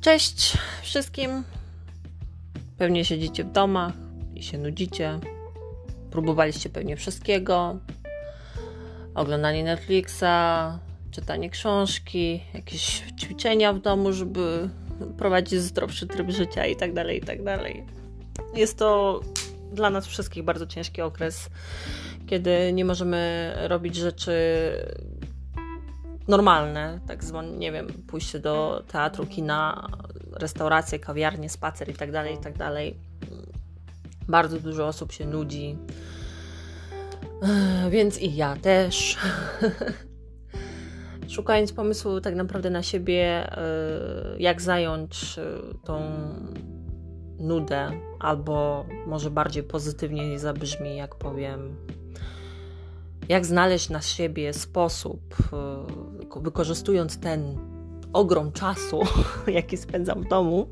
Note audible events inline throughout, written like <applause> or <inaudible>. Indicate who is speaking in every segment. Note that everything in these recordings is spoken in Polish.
Speaker 1: Cześć wszystkim. Pewnie siedzicie w domach i się nudzicie. Próbowaliście pewnie wszystkiego. Oglądanie Netflixa, czytanie książki, jakieś ćwiczenia w domu, żeby prowadzić zdrowszy tryb życia i tak dalej, i tak dalej. Jest to dla nas wszystkich bardzo ciężki okres, kiedy nie możemy robić rzeczy normalne, tak zwane, nie wiem, pójście do teatru, kina, restauracje, kawiarnie, spacer i tak dalej, i tak dalej. Bardzo dużo osób się nudzi, więc i ja też. <laughs> Szukając pomysłu tak naprawdę na siebie, e, jak zająć e, tą nudę, albo może bardziej pozytywnie zabrzmi, jak powiem, jak znaleźć na siebie sposób, e, wykorzystując ten ogrom czasu, <laughs> jaki spędzam w domu,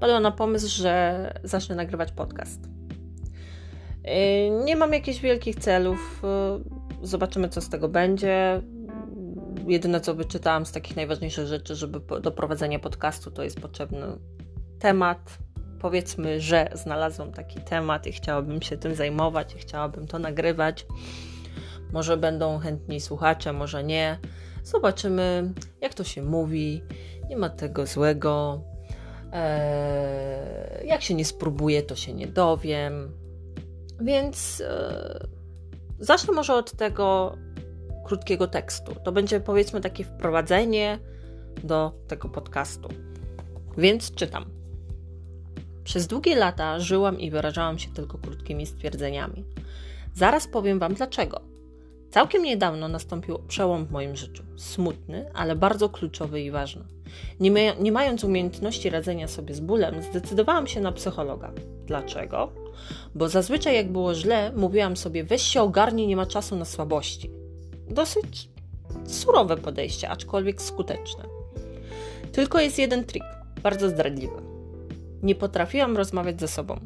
Speaker 1: padłam na pomysł, że zacznę nagrywać podcast. Nie mam jakichś wielkich celów. Zobaczymy, co z tego będzie. Jedyne, co wyczytałam z takich najważniejszych rzeczy, żeby do prowadzenia podcastu, to jest potrzebny temat, powiedzmy, że znalazłam taki temat i chciałabym się tym zajmować i chciałabym to nagrywać. Może będą chętni słuchacze, może nie. Zobaczymy, jak to się mówi. Nie ma tego złego. Eee, jak się nie spróbuję, to się nie dowiem. Więc eee, zacznę może od tego krótkiego tekstu. To będzie powiedzmy takie wprowadzenie do tego podcastu. Więc czytam. Przez długie lata żyłam i wyrażałam się tylko krótkimi stwierdzeniami. Zaraz powiem Wam dlaczego. Całkiem niedawno nastąpił przełom w moim życiu. Smutny, ale bardzo kluczowy i ważny. Nie, nie mając umiejętności radzenia sobie z bólem, zdecydowałam się na psychologa. Dlaczego? Bo zazwyczaj, jak było źle, mówiłam sobie: weź się ogarnij, nie ma czasu na słabości. Dosyć surowe podejście, aczkolwiek skuteczne. Tylko jest jeden trik, bardzo zdradliwy. Nie potrafiłam rozmawiać ze sobą.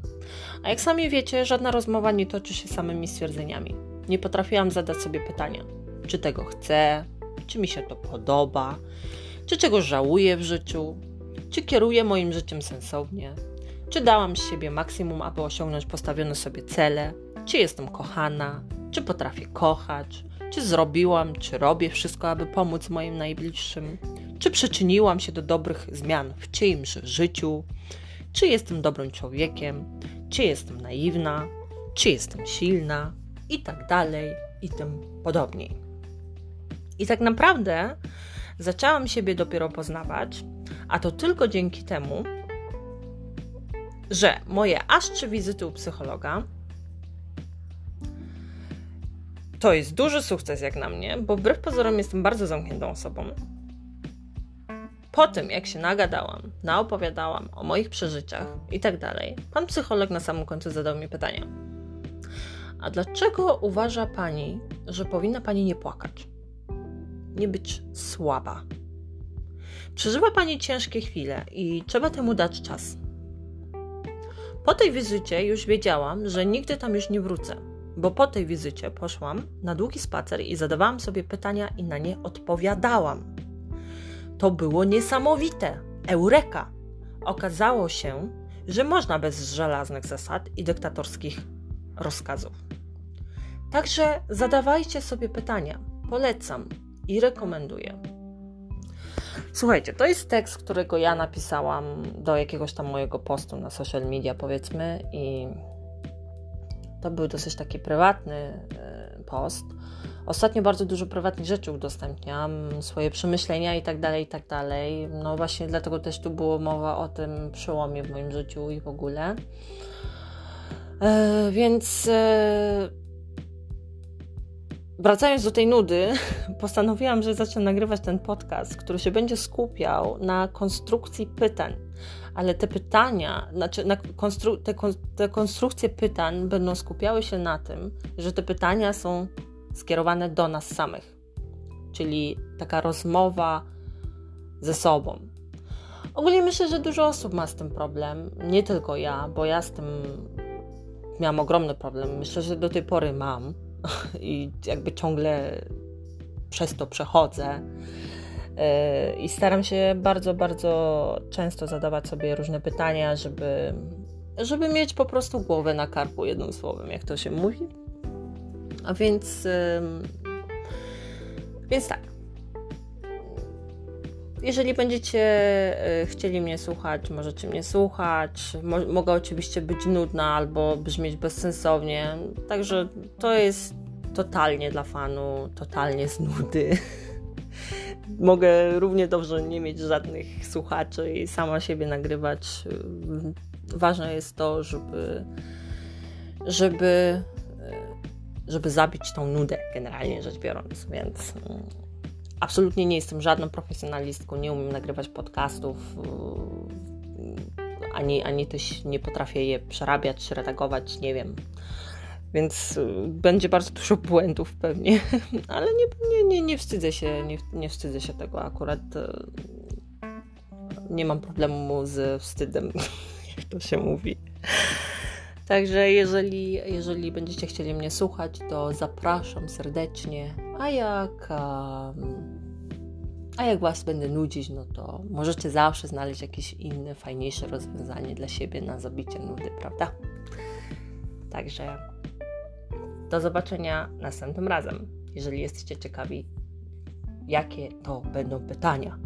Speaker 1: A jak sami wiecie, żadna rozmowa nie toczy się samymi stwierdzeniami. Nie potrafiłam zadać sobie pytania, czy tego chcę, czy mi się to podoba, czy czego żałuję w życiu, czy kieruję moim życiem sensownie, czy dałam z siebie maksimum, aby osiągnąć postawione sobie cele, czy jestem kochana, czy potrafię kochać, czy zrobiłam, czy robię wszystko, aby pomóc moim najbliższym, czy przyczyniłam się do dobrych zmian w czyimś życiu, czy jestem dobrym człowiekiem, czy jestem naiwna, czy jestem silna i tak dalej i tym podobniej. I tak naprawdę zaczęłam siebie dopiero poznawać, a to tylko dzięki temu, że moje aż trzy wizyty u psychologa to jest duży sukces jak na mnie, bo wbrew pozorom jestem bardzo zamkniętą osobą. Po tym, jak się nagadałam, naopowiadałam o moich przeżyciach i tak dalej, pan psycholog na samym końcu zadał mi pytanie. A dlaczego uważa pani, że powinna pani nie płakać? Nie być słaba. Przeżywa pani ciężkie chwile i trzeba temu dać czas. Po tej wizycie już wiedziałam, że nigdy tam już nie wrócę, bo po tej wizycie poszłam na długi spacer i zadawałam sobie pytania i na nie odpowiadałam. To było niesamowite. Eureka! Okazało się, że można bez żelaznych zasad i dyktatorskich rozkazów. Także zadawajcie sobie pytania. Polecam i rekomenduję. Słuchajcie, to jest tekst, którego ja napisałam do jakiegoś tam mojego postu na social media, powiedzmy, i to był dosyć taki prywatny e, post. Ostatnio bardzo dużo prywatnych rzeczy udostępniam, swoje przemyślenia i tak dalej, i tak dalej. No właśnie dlatego też tu było mowa o tym przełomie w moim życiu i w ogóle. E, więc e, wracając do tej nudy, <laughs> postanowiłam, że zacznę nagrywać ten podcast, który się będzie skupiał na konstrukcji pytań. Ale te pytania, znaczy na konstru te, kon te konstrukcje pytań będą skupiały się na tym, że te pytania są skierowane do nas samych. Czyli taka rozmowa ze sobą. Ogólnie myślę, że dużo osób ma z tym problem, nie tylko ja, bo ja z tym miałam ogromny problem. Myślę, że do tej pory mam <laughs> i jakby ciągle przez to przechodzę. E, I staram się bardzo, bardzo często zadawać sobie różne pytania, żeby, żeby mieć po prostu głowę na karku, jednym słowem, jak to się mówi. A więc, więc tak. Jeżeli będziecie e, chcieli mnie słuchać, możecie mnie słuchać. Mo mogę oczywiście być nudna albo brzmieć bezsensownie. Także to jest totalnie dla fanu, totalnie z nudy. <laughs> mogę równie dobrze nie mieć żadnych słuchaczy i sama siebie nagrywać. Ważne jest to, żeby, żeby, żeby zabić tą nudę, generalnie rzecz biorąc, więc mm, absolutnie nie jestem żadną profesjonalistką, nie umiem nagrywać podcastów, ani, ani też nie potrafię je przerabiać, redagować, nie wiem. Więc y, będzie bardzo dużo błędów pewnie, <laughs> ale nie, nie, nie, nie wstydzę się, nie, nie wstydzę się tego akurat. Y, nie mam problemu z wstydem, <laughs> jak to się mówi. Także jeżeli, jeżeli będziecie chcieli mnie słuchać, to zapraszam serdecznie. A jak, a jak Was będę nudzić, no to możecie zawsze znaleźć jakieś inne, fajniejsze rozwiązanie dla siebie na zabicie nudy, prawda? Także do zobaczenia następnym razem, jeżeli jesteście ciekawi, jakie to będą pytania.